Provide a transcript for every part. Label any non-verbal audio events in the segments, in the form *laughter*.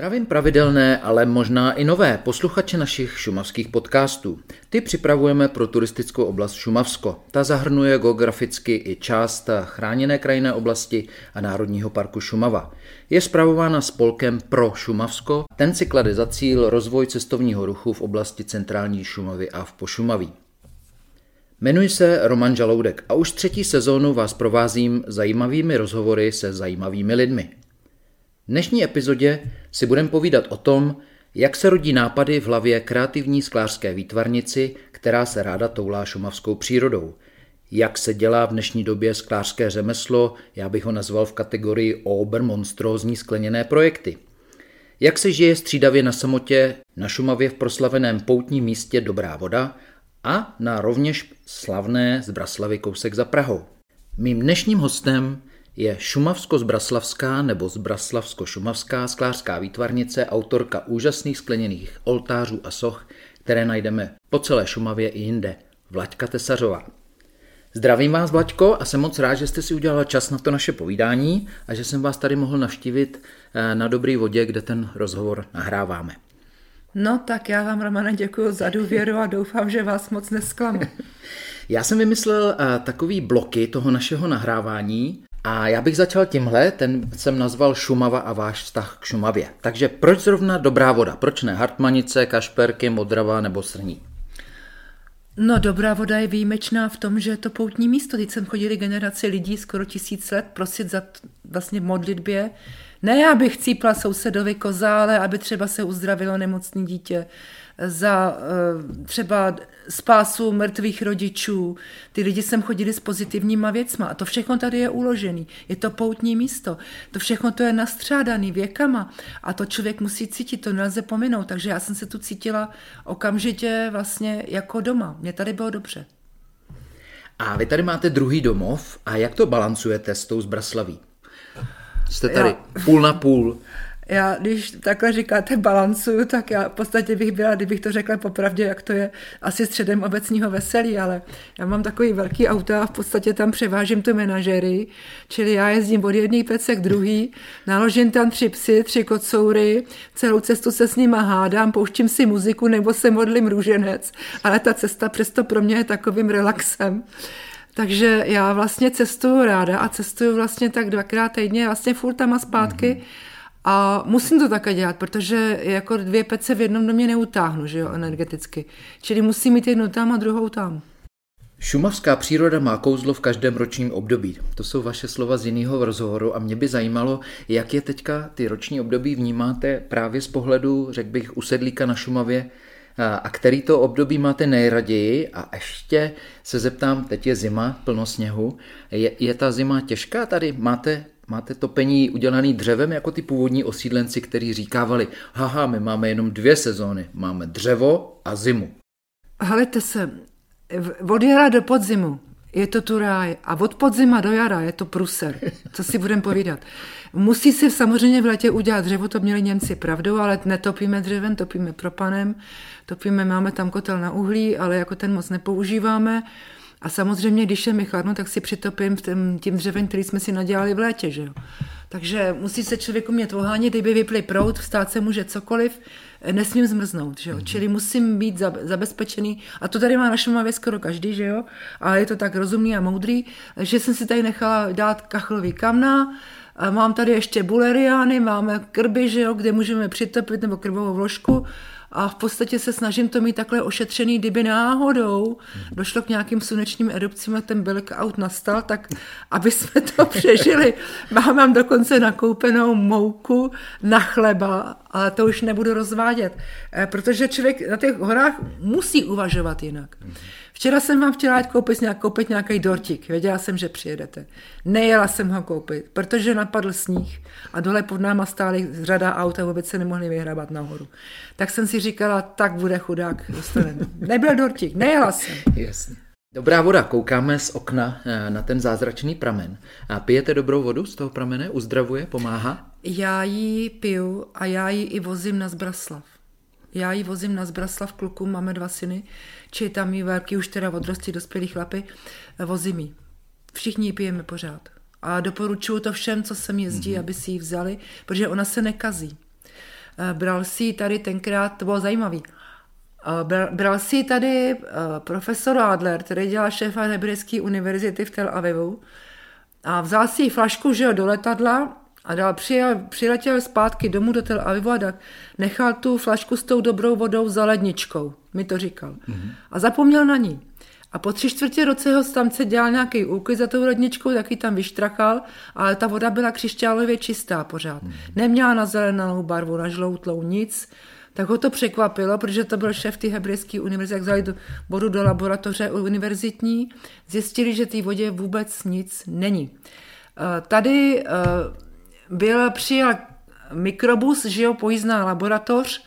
Zdravím pravidelné, ale možná i nové posluchače našich šumavských podcastů. Ty připravujeme pro turistickou oblast Šumavsko. Ta zahrnuje geograficky i část chráněné krajinné oblasti a Národního parku Šumava. Je spravována spolkem Pro Šumavsko. Ten si klade za cíl rozvoj cestovního ruchu v oblasti centrální Šumavy a v Pošumaví. Jmenuji se Roman Žaloudek a už třetí sezónu vás provázím zajímavými rozhovory se zajímavými lidmi dnešní epizodě si budeme povídat o tom, jak se rodí nápady v hlavě kreativní sklářské výtvarnici, která se ráda toulá šumavskou přírodou. Jak se dělá v dnešní době sklářské řemeslo, já bych ho nazval v kategorii obermonstrózní skleněné projekty. Jak se žije střídavě na samotě na Šumavě v proslaveném poutním místě Dobrá voda a na rovněž slavné z Braslavy kousek za Prahou. Mým dnešním hostem je šumavsko-zbraslavská nebo zbraslavsko-šumavská sklářská výtvarnice, autorka úžasných skleněných oltářů a soch, které najdeme po celé Šumavě i jinde. Vlaďka Tesařová. Zdravím vás, Vlaďko, a jsem moc rád, že jste si udělala čas na to naše povídání a že jsem vás tady mohl navštívit eh, na Dobrý vodě, kde ten rozhovor nahráváme. No tak já vám, Romane, děkuji za důvěru a doufám, že vás moc nesklamu. *laughs* já jsem vymyslel uh, takový bloky toho našeho nahrávání, a já bych začal tímhle, ten jsem nazval Šumava a váš vztah k Šumavě. Takže proč zrovna dobrá voda? Proč ne Hartmanice, Kašperky, Modrava nebo Srní? No, dobrá voda je výjimečná v tom, že je to poutní místo. Teď jsem chodili generaci lidí skoro tisíc let prosit za vlastně modlitbě. Ne, abych cípla sousedovi koza, ale aby třeba se uzdravilo nemocné dítě za eh, třeba spásu mrtvých rodičů. Ty lidi sem chodili s pozitivníma věcma a to všechno tady je uložený. Je to poutní místo. To všechno to je nastřádaný věkama a to člověk musí cítit, to nelze pominout. Takže já jsem se tu cítila okamžitě vlastně jako doma. Mně tady bylo dobře. A vy tady máte druhý domov a jak to balancujete s tou zbraslaví? Jste tady já... půl na půl já, když takhle říkáte balancuju, tak já v podstatě bych byla, kdybych to řekla popravdě, jak to je asi středem obecního veselí, ale já mám takový velký auto a v podstatě tam převážím tu menažery, čili já jezdím od jedné pece k druhý, naložím tam tři psy, tři kocoury, celou cestu se s nima hádám, pouštím si muziku nebo se modlím růženec, ale ta cesta přesto pro mě je takovým relaxem. Takže já vlastně cestuju ráda a cestuju vlastně tak dvakrát týdně, vlastně furt tam a zpátky. Mm-hmm a musím to také dělat, protože jako dvě pece v jednom domě neutáhnu, že jo, energeticky. Čili musím mít jednu tam a druhou tam. Šumavská příroda má kouzlo v každém ročním období. To jsou vaše slova z jiného rozhovoru a mě by zajímalo, jak je teďka ty roční období vnímáte právě z pohledu, řekl bych, usedlíka na Šumavě a který to období máte nejraději a ještě se zeptám, teď je zima, plno sněhu, je, je ta zima těžká tady? Máte máte topení udělaný dřevem jako ty původní osídlenci, kteří říkávali, haha, my máme jenom dvě sezóny, máme dřevo a zimu. Halete se, od jara do podzimu je to tu ráj a od podzima do jara je to pruser. Co si budeme povídat. Musí se samozřejmě v letě udělat dřevo, to měli Němci pravdu, ale netopíme dřevem, topíme propanem, topíme, máme tam kotel na uhlí, ale jako ten moc nepoužíváme. A samozřejmě, když je mi chladno, tak si přitopím tím, tím dřevem, který jsme si nadělali v létě. Že jo? Takže musí se člověk umět ohánět, kdyby vypli prout, vstát se může cokoliv, nesmím zmrznout. Že jo? Mm-hmm. Čili musím být zabezpečený. A to tady má na Šumavě skoro každý, že jo? A je to tak rozumný a moudrý, že jsem si tady nechala dát kachlový kamna, a mám tady ještě buleriány, máme krby, že jo, kde můžeme přitopit, nebo krvovou vložku a v podstatě se snažím to mít takhle ošetřený, kdyby náhodou došlo k nějakým slunečním erupcím a ten blackout nastal, tak aby jsme to *laughs* přežili. Mám, mám dokonce nakoupenou mouku na chleba, ale to už nebudu rozvádět, eh, protože člověk na těch horách musí uvažovat jinak. Včera jsem vám chtěla koupit, nějak, koupit nějaký dortík. Věděla jsem, že přijedete. Nejela jsem ho koupit, protože napadl sníh a dole pod náma stály řada aut a vůbec se nemohli vyhrabat nahoru. Tak jsem si říkala, tak bude chudák dostane. *laughs* Nebyl dortík, nejela jsem. Jasně. Dobrá voda, koukáme z okna eh, na ten zázračný pramen. A pijete dobrou vodu z toho pramene? Uzdravuje, pomáhá? Já ji piju a já ji i vozím na Zbraslav. Já ji vozím na Zbraslav klukům, máme dva syny, či tam jí velký už teda odrostí dospělí chlapy, vozím ji. Všichni ji pijeme pořád. A doporučuju to všem, co sem jezdí, mm-hmm. aby si ji vzali, protože ona se nekazí. bral si tady tenkrát, to bylo zajímavý, Bral si tady profesor Adler, který dělal šéfa Hebrejské univerzity v Tel Avivu a vzal si flašku že jo, do letadla a dal, přijel, přiletěl zpátky domů do Tel Avivu a tak nechal tu flašku s tou dobrou vodou za ledničkou, mi to říkal. Mm-hmm. A zapomněl na ní. A po tři čtvrtě roce ho tam se dělal nějaký úklid za tou ledničkou, taky tam vyštrachal, ale ta voda byla křišťálově čistá pořád. Mm-hmm. Neměla na zelenou barvu, na žloutlou, nic. Tak ho to překvapilo, protože to byl šéf ty hebrejské univerzity, jak vzali vodu do laboratoře univerzitní, zjistili, že té vodě vůbec nic není. Eh, tady eh, byl přijel mikrobus, že jo, pojízdná laboratoř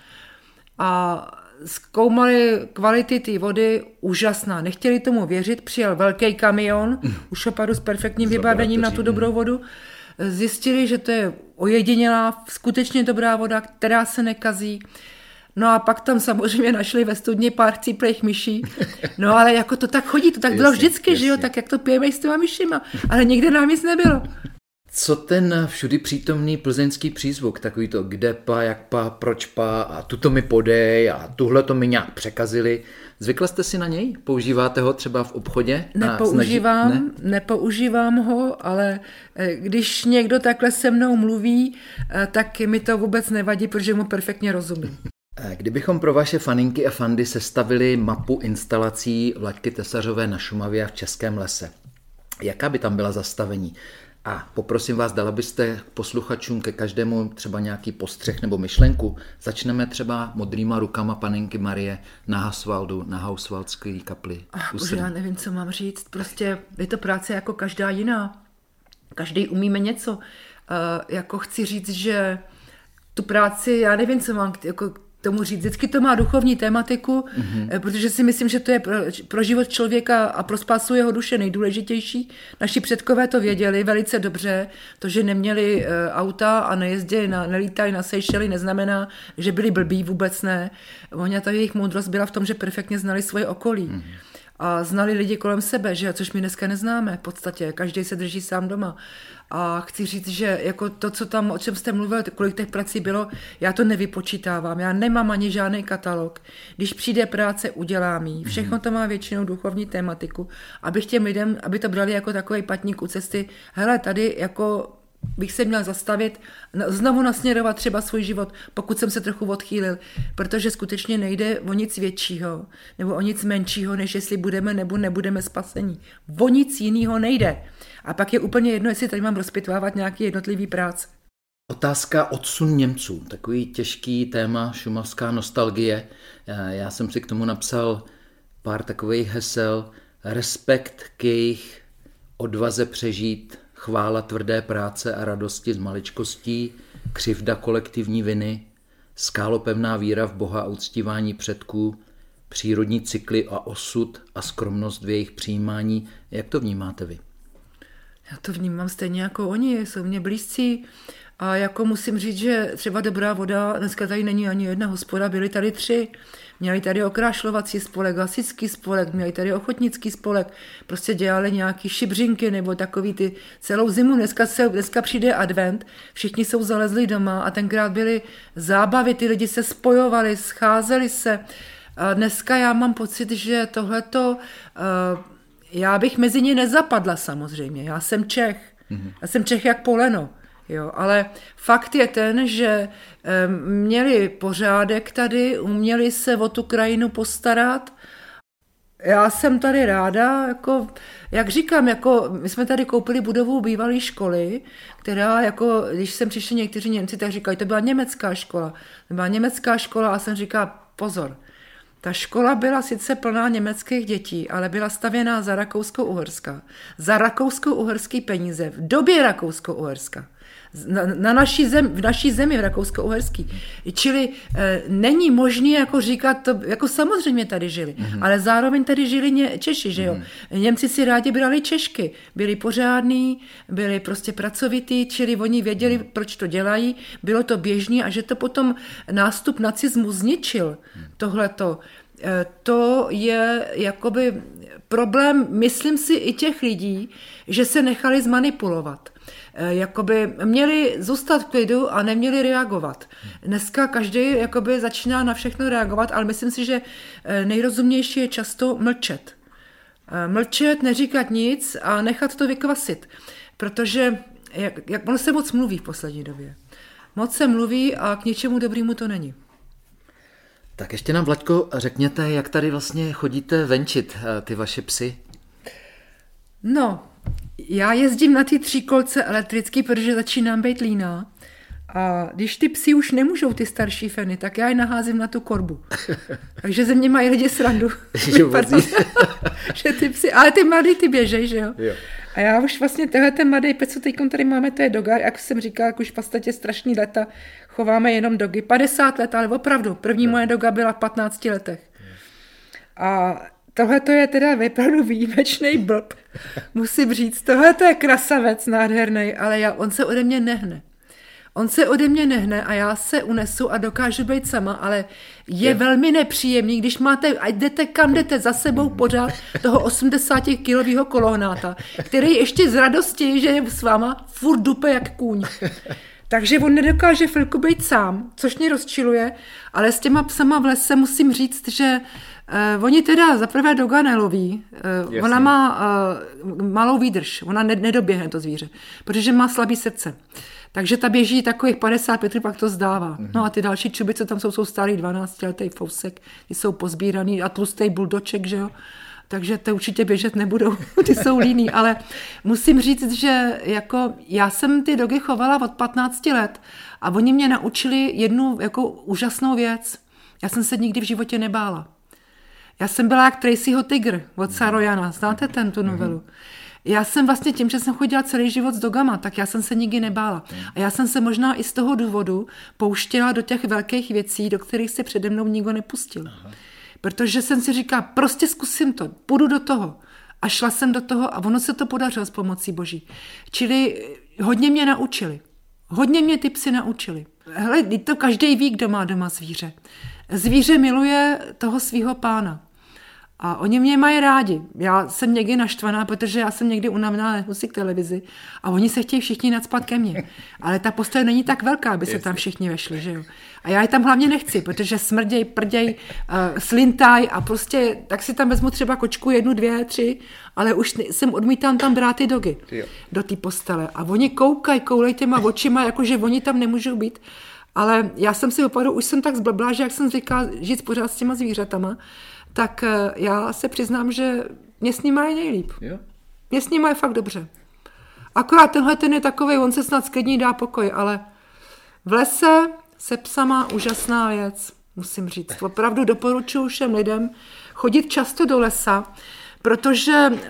a zkoumali kvality té vody, úžasná. Nechtěli tomu věřit, přijel velký kamion, už opadu s perfektním vybavením na tu dobrou vodu. Zjistili, že to je ojedinělá, skutečně dobrá voda, která se nekazí. No a pak tam samozřejmě našli ve studni pár cíplejch myší. No ale jako to tak chodí, to tak bylo vždycky, jasně. že jo, tak jak to pijeme s těma myšima. Ale nikde nám nic nebylo. Co ten všudy přítomný plzeňský přízvuk, takový to kde pa, jak pa, proč pa a tuto mi podej a tuhle to mi nějak překazili. Zvykla jste si na něj? Používáte ho třeba v obchodě? Nepoužívám, snaží... ne? nepoužívám ho, ale eh, když někdo takhle se mnou mluví, eh, tak mi to vůbec nevadí, protože mu perfektně rozumím. Eh, kdybychom pro vaše faninky a fandy sestavili mapu instalací Vlaďky Tesařové na Šumavě a v Českém lese, jaká by tam byla zastavení? A poprosím vás, dala byste posluchačům ke každému třeba nějaký postřeh nebo myšlenku. Začneme třeba modrýma rukama panenky Marie na Hasvaldu, na Hausvaldské kapli. Ach, bože, já nevím, co mám říct. Prostě je to práce jako každá jiná. Každý umíme něco. Uh, jako chci říct, že tu práci, já nevím, co mám, jako tomu říct. Vždycky to má duchovní tématiku, mm-hmm. protože si myslím, že to je pro, pro život člověka a pro spásu jeho duše nejdůležitější. Naši předkové to věděli velice dobře. To, že neměli uh, auta a nejezdili, na, nelítali na Seychely, neznamená, že byli blbí, vůbec ne. Oni ta jejich moudrost byla v tom, že perfektně znali svoje okolí. Mm-hmm a znali lidi kolem sebe, že což my dneska neznáme v podstatě, každý se drží sám doma. A chci říct, že jako to, co tam, o čem jste mluvil, kolik těch prací bylo, já to nevypočítávám, já nemám ani žádný katalog. Když přijde práce, udělám ji. Všechno to má většinou duchovní tématiku, abych těm lidem, aby to brali jako takový patník u cesty, hele, tady jako bych se měl zastavit, znovu nasměrovat třeba svůj život, pokud jsem se trochu odchýlil, protože skutečně nejde o nic většího nebo o nic menšího, než jestli budeme nebo nebudeme spasení. O nic jiného nejde. A pak je úplně jedno, jestli tady mám rozpitvávat nějaký jednotlivý práce. Otázka odsun Němců, takový těžký téma, šumavská nostalgie. Já jsem si k tomu napsal pár takových hesel. Respekt k jejich odvaze přežít chvála tvrdé práce a radosti z maličkostí, křivda kolektivní viny, skálopevná víra v Boha a uctívání předků, přírodní cykly a osud a skromnost v jejich přijímání. Jak to vnímáte vy? Já to vnímám stejně jako oni, jsou mě blízcí. A jako musím říct, že třeba dobrá voda, dneska tady není ani jedna hospoda, byly tady tři. Měli tady okrášlovací spolek, hasičský spolek, měli tady ochotnický spolek, prostě dělali nějaký šibřinky nebo takový ty celou zimu. Dneska, se, dneska přijde advent, všichni jsou zalezli doma a tenkrát byly zábavy, ty lidi se spojovali, scházeli se. A dneska já mám pocit, že tohleto, uh, já bych mezi ně nezapadla samozřejmě, já jsem Čech, mm-hmm. já jsem Čech jak poleno. Jo, ale fakt je ten, že měli pořádek tady, uměli se o tu krajinu postarat. Já jsem tady ráda, jako, jak říkám, jako, my jsme tady koupili budovu bývalé školy, která, jako, když jsem přišli někteří Němci, tak říkají, to byla německá škola. To byla německá škola a jsem říká, pozor, ta škola byla sice plná německých dětí, ale byla stavěná za Rakousko-Uherska. Za Rakousko-Uherský peníze v době Rakousko-Uherska na, na naší zem, v naší zemi, v Rakousko-Uherský. Čili e, není možné jako říkat, to, jako samozřejmě tady žili, mm-hmm. ale zároveň tady žili ně, Češi, že jo. Mm-hmm. Němci si rádi brali Češky, byli pořádní, byli prostě pracovitý, čili oni věděli, mm-hmm. proč to dělají, bylo to běžný a že to potom nástup nacismu zničil mm-hmm. tohleto, e, to je jakoby problém, myslím si, i těch lidí, že se nechali zmanipulovat. Eh, jakoby měli zůstat v klidu a neměli reagovat. Dneska každý jakoby začíná na všechno reagovat, ale myslím si, že eh, nejrozumnější je často mlčet. Eh, mlčet, neříkat nic a nechat to vykvasit. Protože jak, jak ono se moc mluví v poslední době. Moc se mluví a k něčemu dobrému to není. Tak ještě nám, Vlaďko, řekněte, jak tady vlastně chodíte venčit ty vaše psy? No, já jezdím na ty tříkolce elektrický, protože začínám být líná. A když ty psi už nemůžou ty starší feny, tak já je naházím na tu korbu. *laughs* Takže ze mě mají lidi srandu. *laughs* *laughs* že ty psi, ale ty mladý ty běžej, že jo? jo. A já už vlastně tenhle ten mladý pec, co teď tady máme, to je doga, jak jsem říkala, jak už v podstatě strašný leta chováme jenom dogy. 50 let, ale opravdu. První no. moje doga byla v 15 letech. A tohle to je teda vypravdu výjimečný blb, musím říct. Tohle to je krasavec nádherný, ale já, on se ode mě nehne. On se ode mě nehne a já se unesu a dokážu být sama, ale je, je. velmi nepříjemný, když máte, ať jdete kam jdete za sebou pořád toho 80 kilového kolohnáta, který ještě z radosti, že je s váma, furt dupe jak kůň. Takže on nedokáže chvilku být sám, což mě rozčiluje, ale s těma psama v lese musím říct, že Uh, oni teda zaprvé doga neloví, uh, ona má uh, malou výdrž, ona ne, nedoběhne to zvíře, protože má slabý srdce. Takže ta běží takových 50 metrů, pak to zdává. Mm-hmm. No a ty další čuby, co tam jsou, jsou starý 12 letý fousek, ty jsou pozbíraný a tlustý buldoček, že jo. Takže to určitě běžet nebudou, *laughs* ty jsou líný, ale musím říct, že jako já jsem ty dogy chovala od 15 let a oni mě naučili jednu jako úžasnou věc. Já jsem se nikdy v životě nebála. Já jsem byla jak Tracyho Tigr od Sarojana. Znáte ten tu novelu? Mm-hmm. Já jsem vlastně tím, že jsem chodila celý život s dogama, tak já jsem se nikdy nebála. A já jsem se možná i z toho důvodu pouštěla do těch velkých věcí, do kterých se přede mnou nikdo nepustil. Aha. Protože jsem si říkala, prostě zkusím to, půjdu do toho. A šla jsem do toho a ono se to podařilo s pomocí boží. Čili hodně mě naučili. Hodně mě ty psy naučili. Hele, to každý ví, kdo má doma zvíře. Zvíře miluje toho svého pána. A oni mě mají rádi. Já jsem někdy naštvaná, protože já jsem někdy unavená, nemusí k televizi a oni se chtějí všichni nadspat ke mně. Ale ta postele není tak velká, aby se tam všichni vešli, že jo. A já je tam hlavně nechci, protože smrděj, prděj, uh, slintaj a prostě tak si tam vezmu třeba kočku jednu, dvě, tři, ale už jsem odmítám tam brát ty dogy do té postele. A oni koukají, koulej těma očima, jakože oni tam nemůžou být. Ale já jsem si opravdu, už jsem tak zblblá, že jak jsem říkala, žít pořád s těma zvířatama, tak eh, já se přiznám, že mě s ním je nejlíp. Jo. Mě s ním je fakt dobře. Akorát tenhle ten je takový, on se snad sklidní dá pokoj, ale v lese se psama úžasná věc, musím říct. Opravdu doporučuji všem lidem chodit často do lesa, protože eh,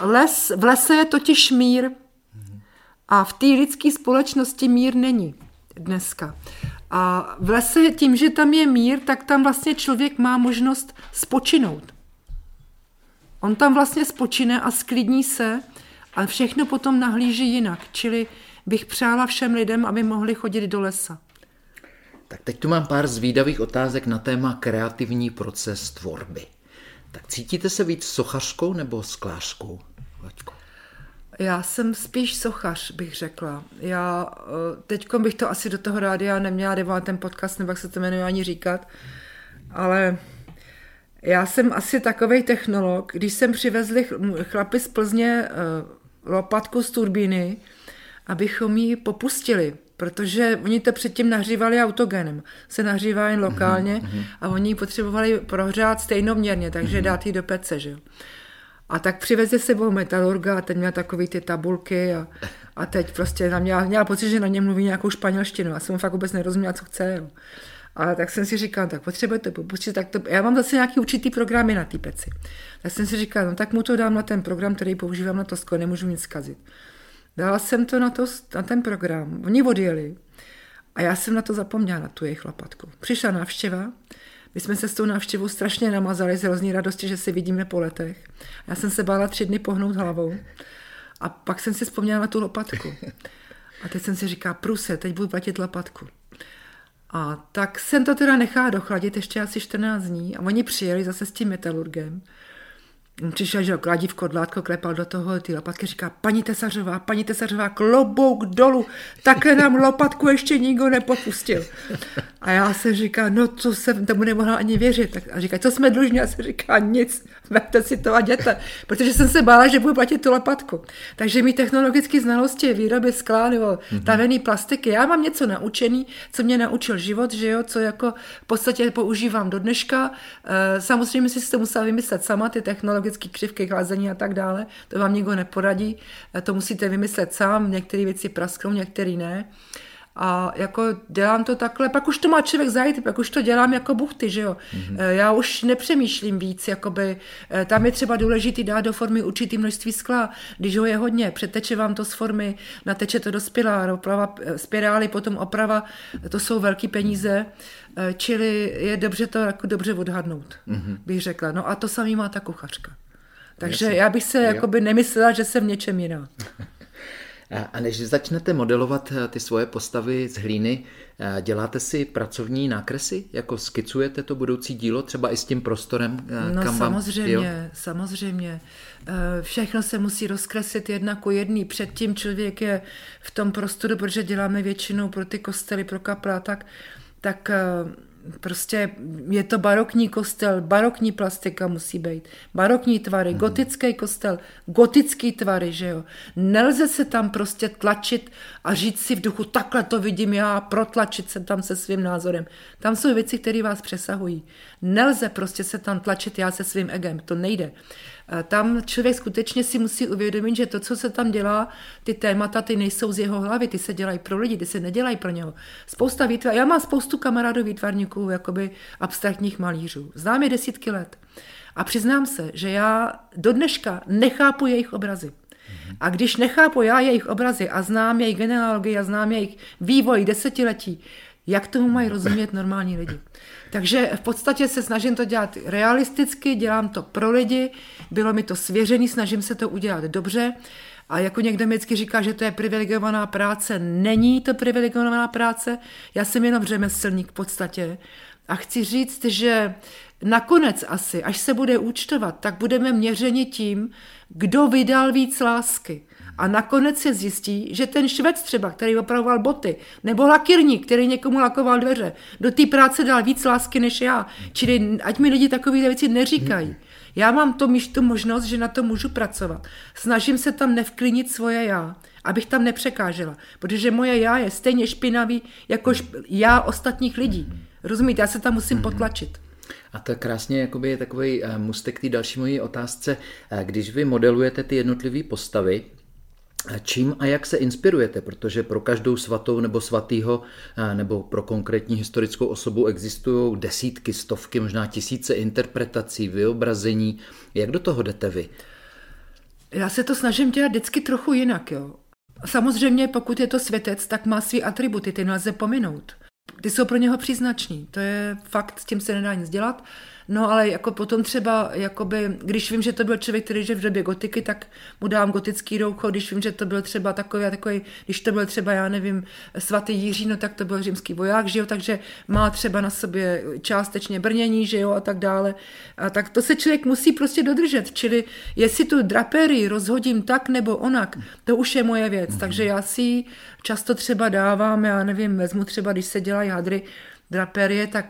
les, v lese je totiž mír a v té lidské společnosti mír není dneska. A v lese tím, že tam je mír, tak tam vlastně člověk má možnost spočinout. On tam vlastně spočine a sklidní se a všechno potom nahlíží jinak. Čili bych přála všem lidem, aby mohli chodit do lesa. Tak teď tu mám pár zvídavých otázek na téma kreativní proces tvorby. Tak cítíte se víc sochařskou nebo sklářskou? Vaďko? Já jsem spíš sochař, bych řekla. Já eh, teď bych to asi do toho rádia neměla devat ten podcast, nebo jak se to jmenuje ani říkat, ale já jsem asi takový technolog. Když jsem přivezli chlapi z Plzně eh, lopatku z turbíny, abychom ji popustili, protože oni to předtím nahřívali autogenem. Se nahřívá jen lokálně mm-hmm. a oni ji potřebovali prohřát stejnoměrně, takže mm-hmm. dát ji do pece. Že? A tak přiveze sebou metalurga a ten měl takový ty tabulky a, a teď prostě na měla, měla pocit, že na něm mluví nějakou španělštinu. Já jsem mu fakt vůbec nerozuměla, co chce. Jo. Ale tak jsem si říkal, tak potřebujete popustit, tak to, já mám zase nějaký určitý programy na té peci. Tak jsem si říkal, no tak mu to dám na ten program, který používám na to sklo, nemůžu nic zkazit. Dala jsem to na, to na ten program, oni odjeli a já jsem na to zapomněla, na tu jejich lopatku. Přišla návštěva, my jsme se s tou návštěvou strašně namazali z hrozný radosti, že se vidíme po letech. Já jsem se bála tři dny pohnout hlavou. A pak jsem si vzpomněla na tu lopatku. A teď jsem si říká, pruse, teď budu platit lopatku. A tak jsem to teda nechala dochladit ještě asi 14 dní a oni přijeli zase s tím metalurgem. Přišel, že kladívko, dlátko klepal do toho, ty lopatky říká, paní Tesařová, paní Tesařová, klobouk dolů, také nám lopatku ještě nikdo nepopustil. A já se říká, no co jsem tomu nemohla ani věřit. Tak a říká, co jsme dlužní? A se říká, nic, *laughs* vemte si to a jděte. Protože jsem se bála, že budu platit tu lopatku. Takže mi technologické znalosti výroby skla nebo mm-hmm. tavený plastiky, já mám něco naučený, co mě naučil život, že jo, co jako v podstatě používám do dneška. Eh, samozřejmě si to musela vymyslet sama, ty technologické křivky, chlazení a tak dále. To vám nikdo neporadí. Eh, to musíte vymyslet sám. Některé věci prasknou, některé ne. A jako dělám to takhle, pak už to má člověk zajít, pak už to dělám jako buchty, že jo. Mm-hmm. Já už nepřemýšlím víc, jakoby, eh, tam je třeba důležitý dát do formy určitý množství skla, když ho je hodně, přeteče vám to z formy, nateče to do spirály, oprava, eh, spirály, potom oprava, to jsou velké peníze, čili je dobře to jako dobře odhadnout, mm-hmm. bych řekla. No a to samý má ta kuchařka. Takže Jasně. já bych se jakoby nemyslela, že jsem v něčem jiná. *laughs* A než začnete modelovat eh, ty svoje postavy z hlíny, eh, děláte si pracovní nákresy? Jako skicujete to budoucí dílo třeba i s tím prostorem? Eh, no kam samozřejmě, vám, samozřejmě. Všechno se musí rozkreslit jedna ku jedný. Předtím člověk je v tom prostoru, protože děláme většinou pro ty kostely, pro kapla, tak, tak prostě je to barokní kostel, barokní plastika musí být, barokní tvary, mm. gotický kostel, gotický tvary, že jo. Nelze se tam prostě tlačit a říct si v duchu, takhle to vidím já, protlačit se tam se svým názorem. Tam jsou věci, které vás přesahují. Nelze prostě se tam tlačit já se svým egem, to nejde. Tam člověk skutečně si musí uvědomit, že to, co se tam dělá, ty témata, ty nejsou z jeho hlavy, ty se dělají pro lidi, ty se nedělají pro něho. Spousta výtvar, já mám spoustu kamarádů výtvarníků, jakoby abstraktních malířů. Znám je desítky let. A přiznám se, že já do dneška nechápu jejich obrazy. A když nechápu já jejich obrazy a znám jejich genealogii a znám jejich vývoj desetiletí, jak tomu mají rozumět normální lidi? Takže v podstatě se snažím to dělat realisticky, dělám to pro lidi, bylo mi to svěřený, snažím se to udělat dobře. A jako někdo mi vždycky říká, že to je privilegovaná práce, není to privilegovaná práce, já jsem jenom řemeslník v podstatě. A chci říct, že nakonec asi, až se bude účtovat, tak budeme měřeni tím, kdo vydal víc lásky. A nakonec se zjistí, že ten švec třeba, který opravoval boty, nebo lakírník, který někomu lakoval dveře, do té práce dal víc lásky než já. Čili ať mi lidi takové věci neříkají. Já mám to, tu možnost, že na to můžu pracovat. Snažím se tam nevklinit svoje já, abych tam nepřekážela. Protože moje já je stejně špinavý, jako já ostatních lidí. Rozumíte, já se tam musím potlačit. A to krásně jakoby je takový eh, mustek té další mojí otázce. Eh, když vy modelujete ty jednotlivé postavy, Čím a jak se inspirujete? Protože pro každou svatou nebo svatýho nebo pro konkrétní historickou osobu existují desítky, stovky, možná tisíce interpretací, vyobrazení. Jak do toho jdete vy? Já se to snažím dělat vždycky trochu jinak. Jo. Samozřejmě, pokud je to světec, tak má svý atributy, ty nelze pominout. Ty jsou pro něho příznační, to je fakt, s tím se nedá nic dělat. No ale jako potom třeba, jakoby, když vím, že to byl člověk, který žije v době gotiky, tak mu dám gotický roucho, když vím, že to byl třeba takový, takový když to byl třeba, já nevím, svatý Jiří, no tak to byl římský voják, že jo, takže má třeba na sobě částečně brnění, že jo, a tak dále. A tak to se člověk musí prostě dodržet, čili jestli tu draperii rozhodím tak nebo onak, to už je moje věc, takže já si často třeba dávám, já nevím, vezmu třeba, když se dělají hadry, draperie, tak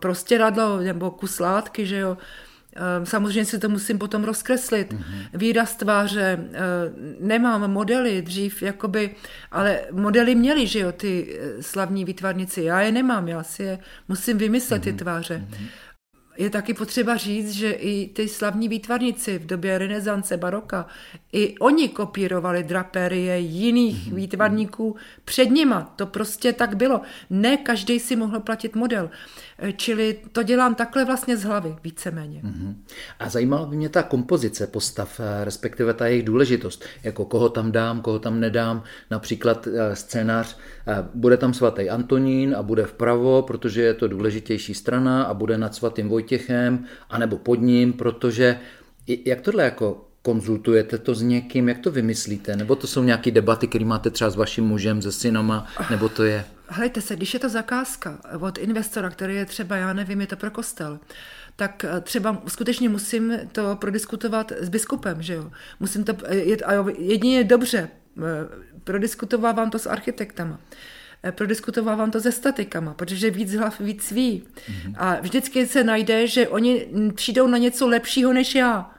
prostě radlo nebo kus látky, že jo. Ehm, samozřejmě si to musím potom rozkreslit. Mm-hmm. Výraz tváře, ehm, nemám modely dřív, jakoby, ale modely měli, že jo, ty eh, slavní výtvarníci. Já je nemám, já si je musím vymyslet, mm-hmm. ty mhm. tváře. Mm-hmm. Je taky potřeba říct, že i ty slavní výtvarníci v době renesance, baroka, i oni kopírovali draperie jiných mm-hmm. výtvarníků před nima. To prostě tak bylo. Ne každý si mohl platit model. Eh, čili to dělám takhle vlastně z hlavy, víceméně. Mm-hmm. A zajímala by mě ta kompozice postav, eh, respektive ta jejich důležitost. Jako koho tam dám, koho tam nedám. Například eh, scénář, bude tam svatý Antonín a bude vpravo, protože je to důležitější strana a bude nad svatým Vojtěchem, anebo pod ním, protože jak tohle jako konzultujete to s někým, jak to vymyslíte? Nebo to jsou nějaké debaty, které máte třeba s vaším mužem, se synama, nebo to je... Hlejte se, když je to zakázka od investora, který je třeba, já nevím, je to pro kostel, tak eh, třeba skutečně musím to prodiskutovat s biskupem, že jo. Musím to, a jedině dobře, prodiskutovávám to s architektama prodiskutovávám to se statikama, protože víc hlav víc ví. Mm-hmm. A vždycky se najde, že oni přijdou na něco lepšího než já.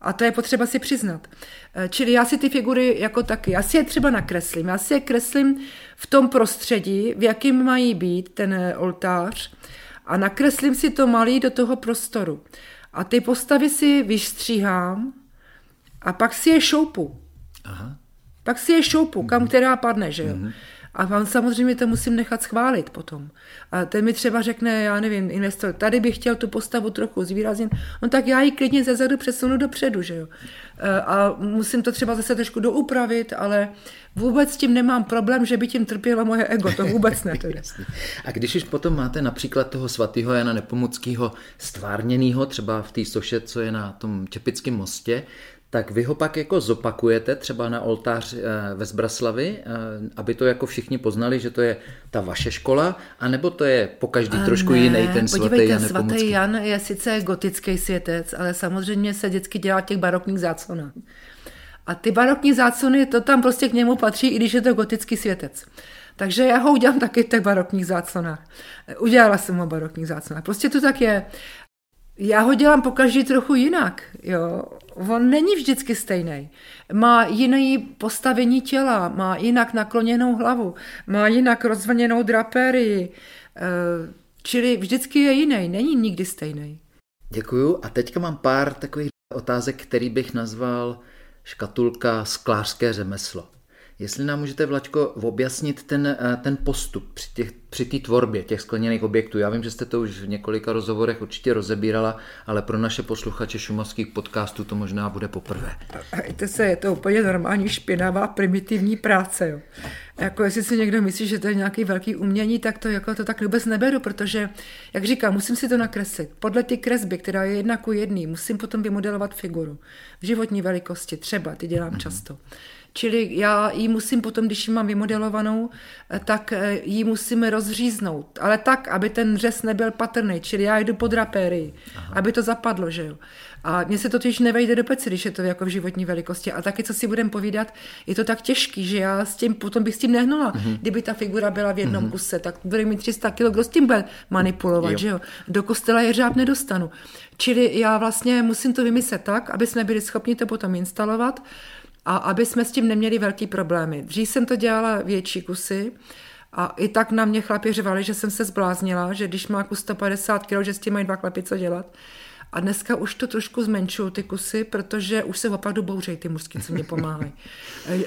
A to je potřeba si přiznat. Eh, čili já si ty figury jako taky, já si je třeba nakreslím. Já si je kreslím v tom prostředí, v jakým mají být ten eh, oltář a nakreslím si to malý do toho prostoru. A ty postavy si vyštříhám a pak si je šoupu. Aha. Pak si je šoupu, kam mhm. která padne, že jo. Mm-hmm. A vám samozřejmě to musím nechat schválit potom. A ten mi třeba řekne, já nevím, investor, tady bych chtěl tu postavu trochu zvýraznit, no tak já ji klidně ze zadu přesunu dopředu, že jo. E, a musím to třeba zase trošku doupravit, ale vůbec s tím nemám problém, že by tím trpělo moje ego, to vůbec ne. *laughs* A když už potom máte například toho svatého Jana Nepomuckého stvárněného, třeba v té soše, co je na tom Čepickém mostě, tak vy ho pak jako zopakujete třeba na oltář eh, ve Zbraslavi, eh, aby to jako všichni poznali, že to je ta vaše škola, anebo to je po každý trošku ne, jiný ten svatý Jan svatý Jan je sice gotický světec, ale samozřejmě se vždycky dělá těch barokních záconách. A ty barokní zácony, to tam prostě k němu patří, i když je to gotický světec. Takže já ho udělám taky v těch barokních záconách. Udělala jsem ho barokních záconách. Prostě to tak je. Já ho dělám po každý trochu jinak, jo. On není vždycky stejný. Má jiné postavení těla, má jinak nakloněnou hlavu, má jinak rozvlněnou draperii, eh, čili vždycky je jiný, není nikdy stejný. Děkuju a teďka mám pár takových otázek, který bych nazval škatulka sklářské řemeslo. Jestli nám můžete, Vlačko, objasnit ten, eh, ten postup při, těch, při té tvorbě těch skleněných objektů. Já vím, že jste to už v několika rozhovorech určitě rozebírala, ale pro naše posluchače šumavských podcastů to možná bude poprvé. Hejte se, je to úplně normální špinavá primitivní práce. Jo. Jako jestli si někdo myslí, že to je nějaký velký umění, tak to jako to tak vůbec neberu, protože, jak říkám, musím si to nakreslit. Podle ty kresby, která je jedna ku jedný, musím potom vymodelovat figuru. V životní velikosti třeba, ty dělám mm-hmm. často. Čili já ji musím potom, když ji mám vymodelovanou, eh, tak eh, ji musím rozříznout. Ale tak, aby ten řez nebyl patrný. Čili já jdu pod drapérii, aby to zapadlo, že jo. A mně se to totiž nevejde do pece, když je to jako v životní velikosti. A taky, co si budem povídat, je to tak těžký, že já s tím, potom bych s tím nehnula. Mm-hmm. Kdyby ta figura byla v jednom mm-hmm. kuse, tak bude mít 300 kg, kdo s tím bude manipulovat, jo. že jo. Do kostela je řád nedostanu. Čili já vlastně musím to vymyslet tak, aby jsme byli schopni to potom instalovat a aby jsme s tím neměli velký problémy. Dřív jsem to dělala větší kusy a i tak na mě chlapi řvali, že jsem se zbláznila, že když má kus 150 kg, že s tím mají dva chlapi co dělat. A dneska už to trošku zmenšují ty kusy, protože už se opravdu bouřejí ty mužský, co mě *laughs* pomáhají.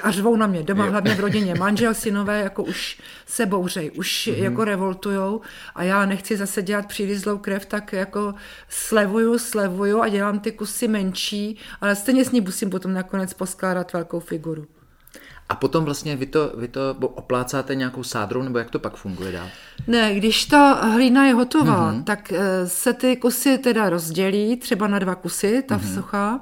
A řvou na mě, doma, jo. hlavně v rodině. *laughs* Manžel, synové jako už se bouřejí, už mm-hmm. jako revoltujou a já nechci zase dělat příliš zlou krev, tak jako slevuju, slevuju a dělám ty kusy menší, ale stejně s ní musím potom nakonec poskládat velkou figuru. A potom vlastně vy to, vy to oplácáte nějakou sádrou, nebo jak to pak funguje dál? Ne, když ta hlína je hotová, mm-hmm. tak eh, se ty kusy teda rozdělí, třeba na dva kusy, ta mm-hmm. suchá,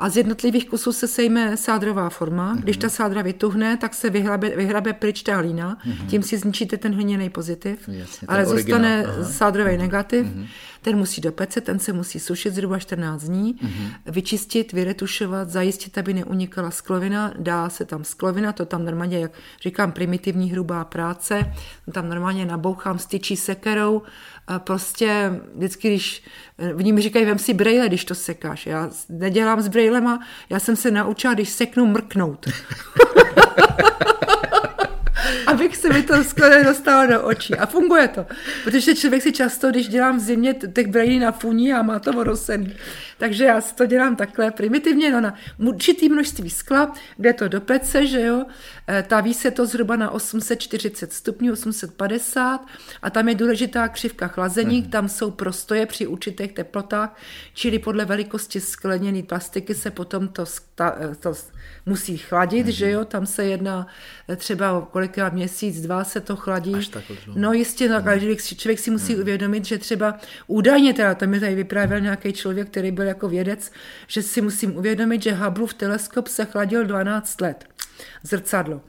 a z jednotlivých kusů se sejme sádrová forma. Mm-hmm. Když ta sádra vytuhne, tak se vyhrabe, vyhrabe pryč ta hlína, mm-hmm. tím si zničíte ten hliněný pozitiv, Jasně, ale zůstane sádrový negativ. Mm-hmm. Ten musí do pece, ten se musí sušit zhruba 14 dní, mm-hmm. vyčistit, vyretušovat, zajistit, aby neunikala sklovina, dá se tam sklovina, to tam normálně, jak říkám, primitivní hrubá práce, tam normálně nabouchám styčí sekerou, prostě vždycky, když v ním říkají, vem si brejle, když to sekáš. Já nedělám s brejlema, já jsem se naučila, když seknu, mrknout. *laughs* abych se mi to skoro dostalo do očí. A funguje to. Protože člověk si často, když dělám v zimě, těch brejlí nafuní a má to vodosený. Takže já si to dělám takhle primitivně, no na určitý množství skla, kde to do pece, že jo, e, taví se to zhruba na 840 stupňů, 850 a tam je důležitá křivka chlazení, mm. tam jsou prostoje při určitých teplotách, čili podle velikosti skleněné plastiky se potom to, e, to musí chladit, mm. že jo, tam se jedná e, třeba kolikrát měsíc, dva se to chladí. No jistě, no, člověk, člověk si musí mm. uvědomit, že třeba údajně, teda to mi tady vyprávěl nějaký člověk, který byl jako vědec, že si musím uvědomit, že Hubbleův teleskop se chladil 12 let. Zrcadlo.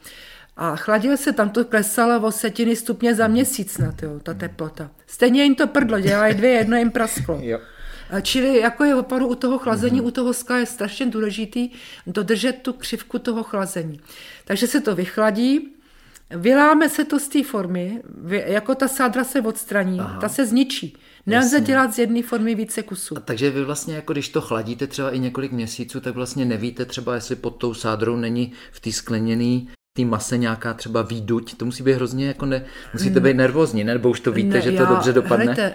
A chladil se, tam to klesalo o setiny stupně za měsíc na to, ta teplota. Stejně jim to prdlo, dělají dvě, jedno jim prasklo. *laughs* Čili jako je opravdu u toho chlazení, mm-hmm. u toho skla je strašně důležitý dodržet tu křivku toho chlazení. Takže se to vychladí, vyláme se to z té formy, jako ta sádra se odstraní, Aha. ta se zničí. Nelze Jasně. dělat z jedné formy více kusů. A takže vy vlastně, jako když to chladíte třeba i několik měsíců, tak vlastně nevíte třeba, jestli pod tou sádrou není v té skleněné té mase nějaká třeba výduť, to musí být hrozně jako ne, musíte být nervózní, nebo už to víte, ne, že to já, dobře dopadne? Hlejte,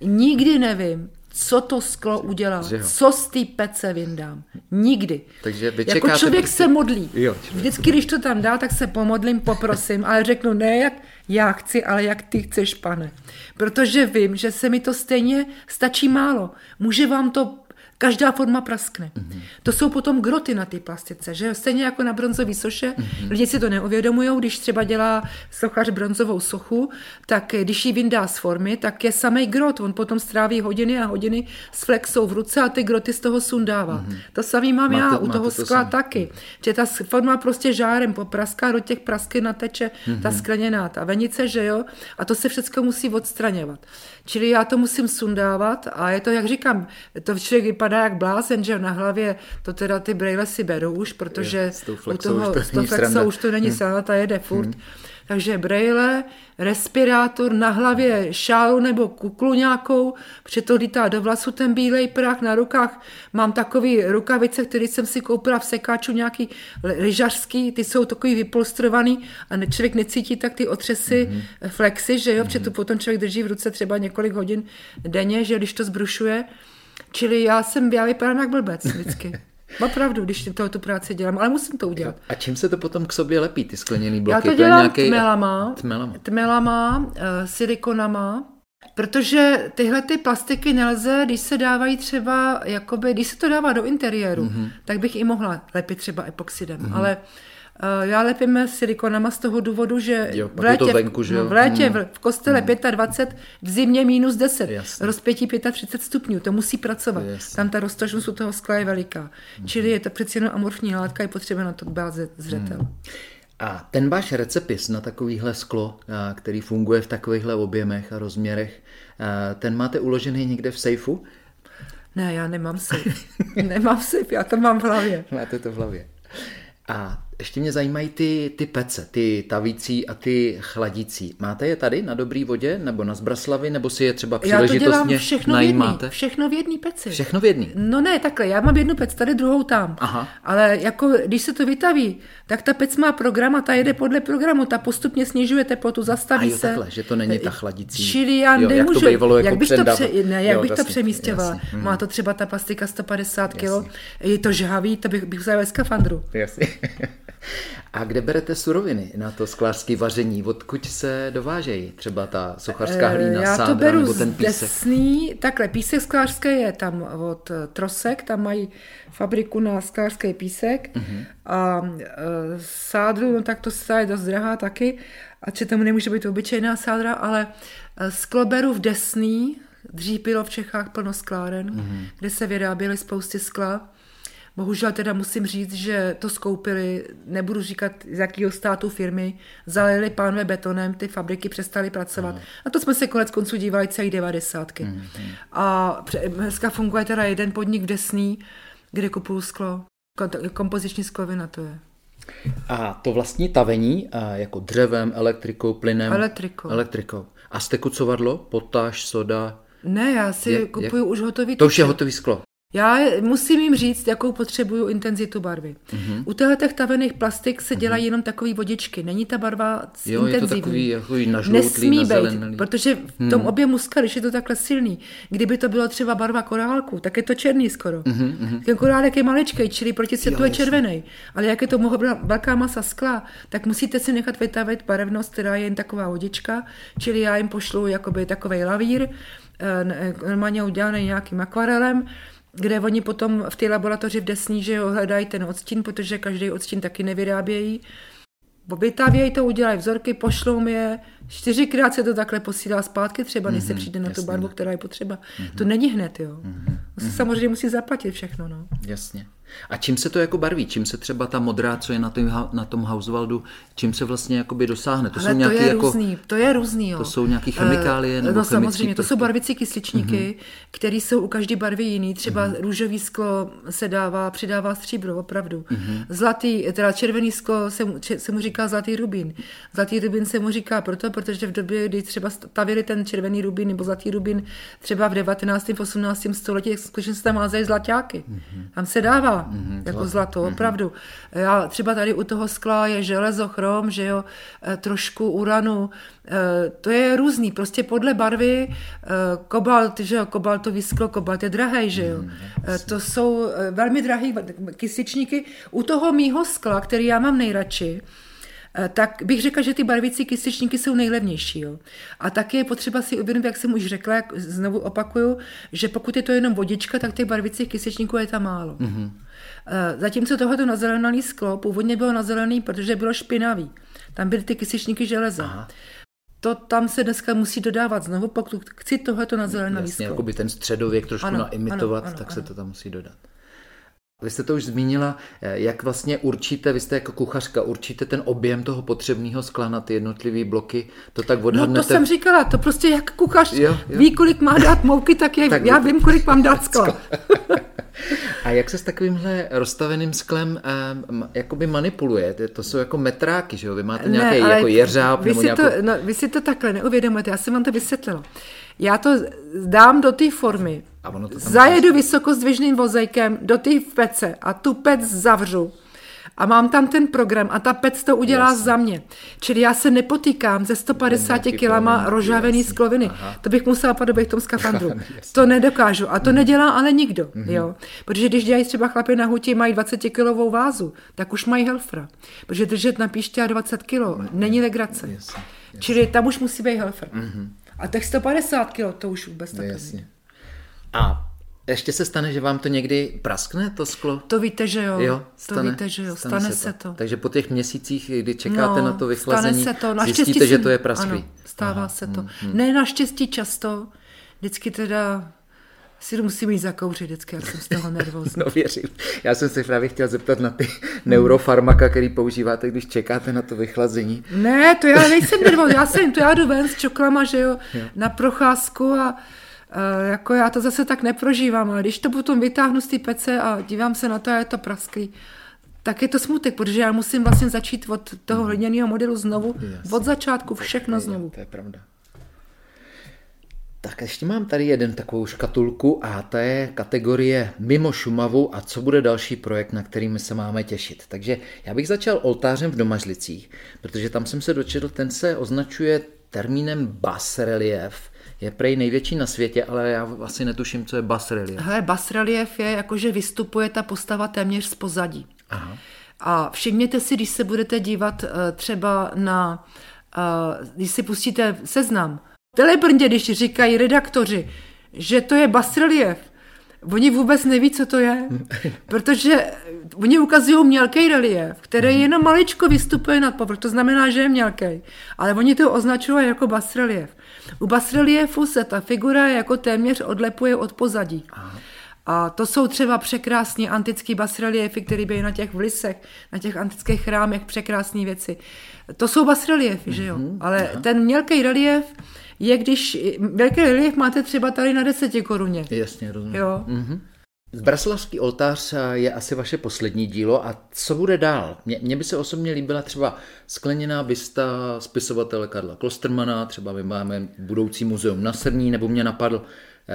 nikdy nevím, co to sklo udělá, co z té pece vyndám. Nikdy. Takže vy jako člověk prostě... se modlí. Jo, Vždycky, když to tam dá, tak se pomodlím, poprosím, ale řeknu ne, jak já chci, ale jak ty chceš, pane. Protože vím, že se mi to stejně stačí málo. Může vám to Každá forma praskne. Mm-hmm. To jsou potom groty na té plastice, že stejně jako na bronzové soše, mm-hmm. lidi si to neuvědomují, když třeba dělá sochař bronzovou sochu, tak když ji vyndá z formy, tak je samý grot, on potom stráví hodiny a hodiny s flexou v ruce a ty groty z toho sundává. Mm-hmm. To samý mám máte, já u toho skla to taky, že ta forma prostě žárem popraská, do těch prasky nateče mm-hmm. ta skleněná, ta venice, že jo, a to se všechno musí odstraňovat. Čili já to musím sundávat a je to, jak říkám, to člověk vypadá jak blázen, že na hlavě to teda ty brejle si berou už, protože je, u toho, už to, flexou už to není hmm. ta jede furt. Hmm. Takže brejle, respirátor, na hlavě šálu nebo kuklu nějakou, protože to lítá do vlasu ten bílej prach, na rukách mám takový rukavice, které jsem si koupila v sekáču nějaký lyžařský, ty jsou takový vypolstrovaný a člověk necítí tak ty otřesy, mm-hmm. flexy, že jo, mm-hmm. protože to potom člověk drží v ruce třeba několik hodin denně, že když to zbrušuje. Čili já jsem, já vypadám jak blbec vždycky. *laughs* Opravdu, když toho tu práci dělám, ale musím to udělat. A čím se to potom k sobě lepí, ty skleněný bloky? Já to dělám to nějaký... tmelama, tmelama, tmelama uh, silikonama, Protože tyhle ty plastiky nelze, když se dávají třeba, jakoby, když se to dává do interiéru, mm-hmm. tak bych i mohla lepit třeba epoxidem, mm-hmm. ale já lepím silikonama z toho důvodu, že jo, v létě, venku, že jo? v, létě mm. v kostele mm. 25, v zimě minus 10, Jasně. rozpětí 35 stupňů, to musí pracovat. Jasně. Tam ta roztočnost u toho skla je veliká. Mm. Čili je to přeci jenom amorfní látka, je potřeba na to dbát zřetel. Mm. A ten váš recepis na takovýhle sklo, který funguje v takovýchhle objemech a rozměrech, ten máte uložený někde v sejfu? Ne, já nemám sejf. *laughs* nemám sejf, já to mám v hlavě. Máte to v hlavě. A ještě mě zajímají ty, ty pece, ty tavící a ty chladící. Máte je tady na dobrý vodě nebo na Zbraslavi, nebo si je třeba příležitostně Já to dělám všechno najímáte? V jedný, všechno v jedný peci. Všechno v jedný? No ne, takhle, já mám jednu pec, tady druhou tam. Aha. Ale jako, když se to vytaví, tak ta pec má program a ta jede podle programu, ta postupně snižuje teplotu, zastaví a jo, se. Takhle, že to není ta chladící. Čili já jo, nemůžu, jak, to bývalo, jako jak bych to, pře, ne, jak jo, bych to přemístěvala. Jasný. Má to třeba ta plastika 150 kg, je to žhavý, to bych, bych vzala skafandru. Jasně. A kde berete suroviny na to sklářské vaření? Odkud se dovážejí? Třeba ta sochařská eh, hlína, Já sádra, to beru nebo ten písek? Desný, takhle, písek sklářský je tam od eh, Trosek, tam mají fabriku na sklářský písek uh-huh. a e, sádru, no tak to se je dost drahá taky, a či tomu nemůže být obyčejná sádra, ale sklo beru v Desný, dřív bylo v Čechách plno skláren, uh-huh. kde se vyráběly spousty skla Bohužel teda musím říct, že to skoupili, nebudu říkat z jakého státu firmy, zalili pánové betonem, ty fabriky přestaly pracovat. Mm. A to jsme se konec konců dívali celý devadesátky. Mm. A dneska funguje teda jeden podnik v Desný, kde kupuju sklo. Kompoziční sklovina to je. A to vlastní tavení jako dřevem, elektrikou, plynem? Elektrikou. Elektrikou. A stekucovadlo, potáž, soda? Ne, já si je, kupuju je, už hotový To už je hotový sklo. Já musím jim říct, jakou potřebuju intenzitu barvy. Mm-hmm. U těchto tavených plastik se dělají mm-hmm. jenom takové vodičky. Není ta barva jo, intenzivní. Je to takový, jako Nesmí být, protože v tom mm. objemu skla, když je to takhle silný, kdyby to bylo třeba barva korálku, tak je to černý skoro. Mm-hmm. Ten korálek je maličký, čili proti světlu je červený. Ale jak je to mohla velká masa skla, tak musíte si nechat vytavit barevnost, která je jen taková vodička, čili já jim pošlu jakoby takový lavír, eh, normálně udělaný nějakým akvarelem, kde oni potom v té laboratoři v Desní, že jo, hledají ten odstín, protože každý odstín taky nevyrábějí. Vytávějí to, udělají vzorky, pošlou mi je, čtyřikrát se to takhle posílá zpátky třeba, než mm-hmm, se mhm, přijde na tu barvu, která je potřeba. Mm-hmm. To není hned, jo. Mm-hmm. To se samozřejmě musí zaplatit všechno, no. Jasně. A čím se to jako barví? Čím se třeba ta modrá, co je na tom, na tom Hauswaldu, čím se vlastně jakoby dosáhne? To Ale jsou nějaký to je jako, různý, to je různý, jo. To jsou nějaké chemikálie uh, nebo No samozřejmě, to jsou barvicí kysličníky, mm-hmm. které jsou u každé barvy jiný. Třeba mm-hmm. růžový sklo se dává, přidává stříbro, opravdu. Mm-hmm. Zlatý, teda červený sklo se, mu, se mu říká zlatý rubín. Zlatý rubín se mu říká proto, protože v době, kdy třeba stavili ten červený rubín nebo zlatý rubín třeba v 19. 18. století, skutečně se tam házejí zlaťáky. Mm-hmm. Tam se dává mm-hmm, jako zlato, mm-hmm. opravdu. Já třeba tady u toho skla je železo, chrom, že jo, e, trošku uranu, e, to je různý, prostě podle barvy, e, kobalt, že jo, kobaltový sklo, kobalt je drahý, že jo. Mm, to jsou velmi drahé kysličníky. U toho mýho skla, který já mám nejradši, tak bych řekla, že ty barvící kysličníky jsou nejlevnější. Jo. A taky je potřeba si uvědomit, jak jsem už řekla, jak znovu opakuju, že pokud je to jenom vodička, tak těch barvících kysličníků je tam málo. Mm-hmm. Eh, zatímco tohoto nazelený sklo původně bylo nazelený, protože bylo špinavý. Tam byly ty kysičníky železa. Aha. To tam se dneska musí dodávat znovu, pokud chci tohoto nazelený sklo. Jasně, jako by ten středověk trošku ano, naimitovat, ano, ano, tak ano. se to tam musí dodat. Vy jste to už zmínila, eh, jak vlastně určíte, vy jste jako kuchařka, určíte ten objem toho potřebného skla na ty jednotlivé bloky, to tak odhadnete? No to jsem říkala, to prostě jak kuchař jo, jo. ví, kolik má dát mouky, tak, je, tak já vím, kolik mám dát skla. *laughs* A jak se s takovýmhle rozstaveným sklem um, jakoby manipuluje? To jsou jako metráky, že jo? Vy máte nějaký ne, jako jeřáb? Vy, nebo si nějakou... to, no, vy si to takhle neuvědomujete, já jsem vám to vysvětlila. Já to dám do té formy, a ono to tam zajedu vysokozdvižným vozejkem do té pece a tu pec zavřu a mám tam ten program a ta pec to udělá jasně. za mě. Čili já se nepotýkám ze 150 kilama rožávený skloviny. Aha. To bych musela podobit v tom skafandru. *laughs* to nedokážu. A to mm. nedělá ale nikdo. Mm-hmm. Jo? Protože když dělají třeba chlapy na huti, mají 20 kilovou vázu, tak už mají helfra. Protože držet na píště 20 kilo no, není legrace. Jasně, jasně. Čili tam už musí být helfer. Mm-hmm. A těch 150 kilo, to už vůbec tak Jasně. A ještě se stane, že vám to někdy praskne, to sklo? To víte, že jo. jo stane, to víte, že jo. Stane, stane se, to. to. Takže po těch měsících, kdy čekáte no, na to vychlazení, stane se to. Naštěstí zjistíte, že to je prasklý. Ano, stává Aha, se to. Hmm, hmm. Ne naštěstí často, vždycky teda si to musím jít zakouřit vždycky, jak jsem z toho nervózní. *laughs* no věřím. Já jsem se právě chtěl zeptat na ty *laughs* neurofarmaka, který používáte, když čekáte na to vychlazení. Ne, to já nejsem nervózní, já jsem, to já jdu ven s čoklama, že jo, jo. na procházku a jako já to zase tak neprožívám, ale když to potom vytáhnu z té pece a dívám se na to a je to prasklý, tak je to smutek, protože já musím vlastně začít od toho mhm. hliněného modelu znovu, Jasně. od začátku všechno znovu. To je pravda. Tak ještě mám tady jeden takovou škatulku a to je kategorie mimo Šumavu a co bude další projekt, na kterými se máme těšit. Takže já bych začal oltářem v Domažlicích, protože tam jsem se dočetl, ten se označuje termínem bas relief, je prej největší na světě, ale já asi netuším, co je bas relief. Hele, bas relief je jako, že vystupuje ta postava téměř z pozadí. Aha. A všimněte si, když se budete dívat eh, třeba na, eh, když si pustíte seznam, Telebrndě, když říkají redaktoři, že to je bas relief, Oni vůbec neví, co to je, protože oni ukazují mělký relief, který jenom maličko vystupuje nad povrch, to znamená, že je mělký, ale oni to označují jako bas relief. U basreliefu se ta figura jako téměř odlepuje od pozadí. Aha. A to jsou třeba překrásní antické basreliefy, které byly na těch vlisech, na těch antických chrámech, překrásné věci. To jsou basreliefy, mm-hmm. že jo? Mhm. Ale ten mělký relief je, když... Velký relief máte třeba tady na deseti koruně. Jasně, rozumím. Jo. Mm-hmm. Zbraslavský oltář je asi vaše poslední dílo a co bude dál? Mně, mně by se osobně líbila třeba skleněná bysta spisovatele Karla Klostermana, třeba my máme budoucí muzeum na Srní, nebo mě napadl eh,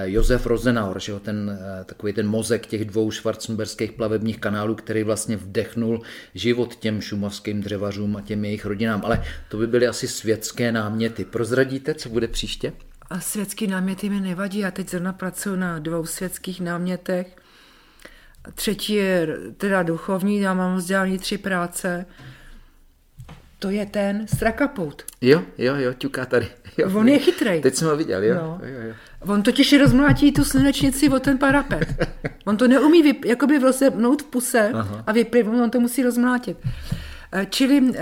Josef Rozenauer, že jo, ten, eh, takový ten mozek těch dvou švarcemberských plavebních kanálů, který vlastně vdechnul život těm šumavským dřevařům a těm jejich rodinám. Ale to by byly asi světské náměty. Prozradíte, co bude příště? A světský náměty mi nevadí. Já teď zrovna pracuji na dvou světských námětech třetí je teda duchovní, já mám vzdělání tři práce. To je ten strakapout. Jo, jo, jo, ťuká tady. Jo, On je chytrej. Teď jsem ho viděl, jo. No. jo, jo. On totiž rozmlátí tu slunečnici o ten parapet. On to neumí vyp, jakoby rozepnout v puse Aha. a vyplivnout, on to musí rozmlátit. Eh, čili... Um,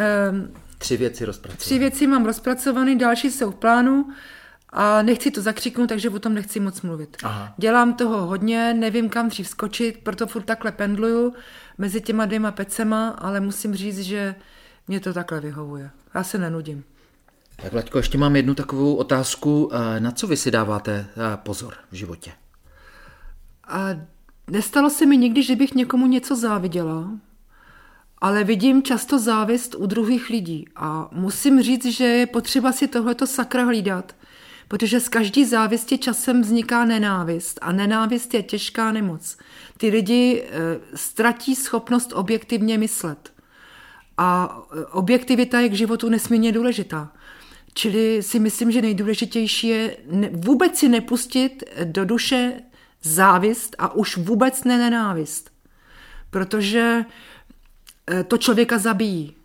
tři věci rozpracované. Tři věci mám rozpracované, další jsou v plánu a nechci to zakřiknout, takže o tom nechci moc mluvit. Aha. Dělám toho hodně, nevím kam dřív skočit, proto furt takhle pendluju mezi těma dvěma pecema, ale musím říct, že mě to takhle vyhovuje. Já se nenudím. Tak Vlaďko, ještě mám jednu takovou otázku. Eh, Na co vy si dáváte eh, pozor v životě? A nestalo se mi nikdy, že bych někomu něco záviděla, ale vidím často závist u druhých lidí a musím říct, že je potřeba si tohleto sakra hlídat, protože z každý závisti časem vzniká nenávist a nenávist je těžká nemoc. Ty lidi e, ztratí schopnost objektivně myslet a e, objektivita je k životu nesmírně důležitá. Čili si myslím, že nejdůležitější je vůbec si nepustit do duše závist a už vůbec ne nenávist. Protože eh, to člověka zabíjí.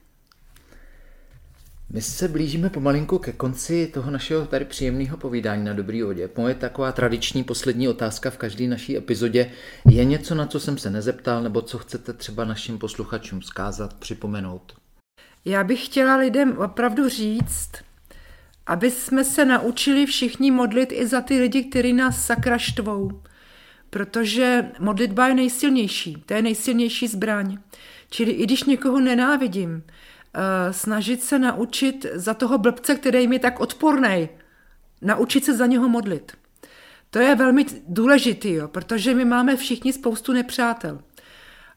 My se blížíme pomalinku ke konci toho našeho tady příjemného povídání na Dobrý vodě. Moje taková tradiční poslední otázka v každé naší epizodě je něco, na co jsem se nezeptal, nebo co chcete třeba našim posluchačům zkázat, připomenout. Já bych chtěla lidem opravdu říct, aby jsme se naučili všichni modlit i za ty lidi, kteří nás sakra štvou. Protože modlitba je nejsilnější, to je nejsilnější zbraň. Čili i když někoho nenávidím, snažit se naučit za toho blbce, který mi tak odporný, naučit se za něho modlit. To je velmi důležitý, jo, protože my máme všichni spoustu nepřátel.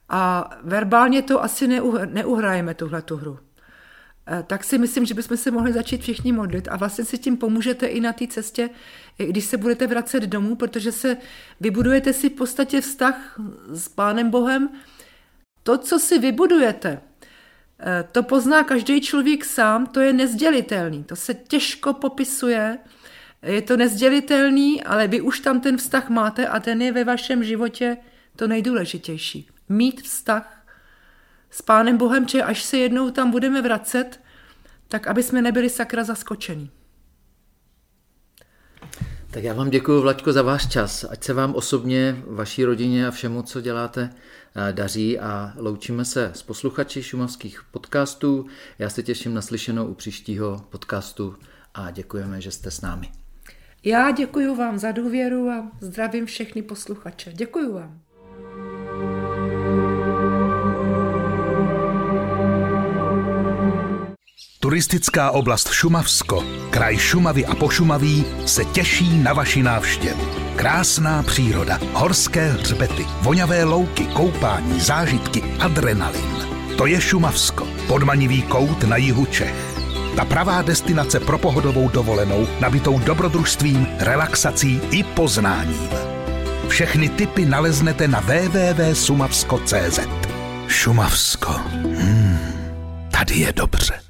A verbálně to asi neuhrajeme, tuhle tu hru. Eh, tak si myslím, že bychom se mohli začít všichni modlit a vlastně si tím pomůžete i na té cestě, když se budete vracet domů, protože se vybudujete si v podstatě vztah s Pánem Bohem. To, co si vybudujete, eh, to pozná každý člověk sám, to je nezdělitelný, to se těžko popisuje, je to nezdělitelný, ale vy už tam ten vztah máte a ten je ve vašem životě to nejdůležitější. Mít vztah s Pánem Bohem, že až se jednou tam budeme vracet, tak aby jsme nebyli sakra zaskočení. Tak já vám děkuji, Vlaďko, za váš čas. Ať se vám osobně, vaší rodině a všemu, co děláte, eh, daří a loučíme se s posluchači šumavských podcastů. Já se těším na slyšenou u příštího podcastu a děkujeme, že jste s námi. Já děkuji vám za důvěru a zdravím všechny posluchače. Děkuji vám. Turistická oblast Šumavsko, kraj Šumavy a Pošumaví se těší na vaši návštěvu. Krásná příroda, horské hřbety, voňavé louky, koupání, zážitky, adrenalin. To je Šumavsko, podmanivý kout na jihu Čech. Ta pravá destinace pro pohodovou dovolenou, nabitou dobrodružstvím, relaxací i poznáním. Všechny typy naleznete na www.sumavsko.cz Šumavsko. Hmm, tady je dobře.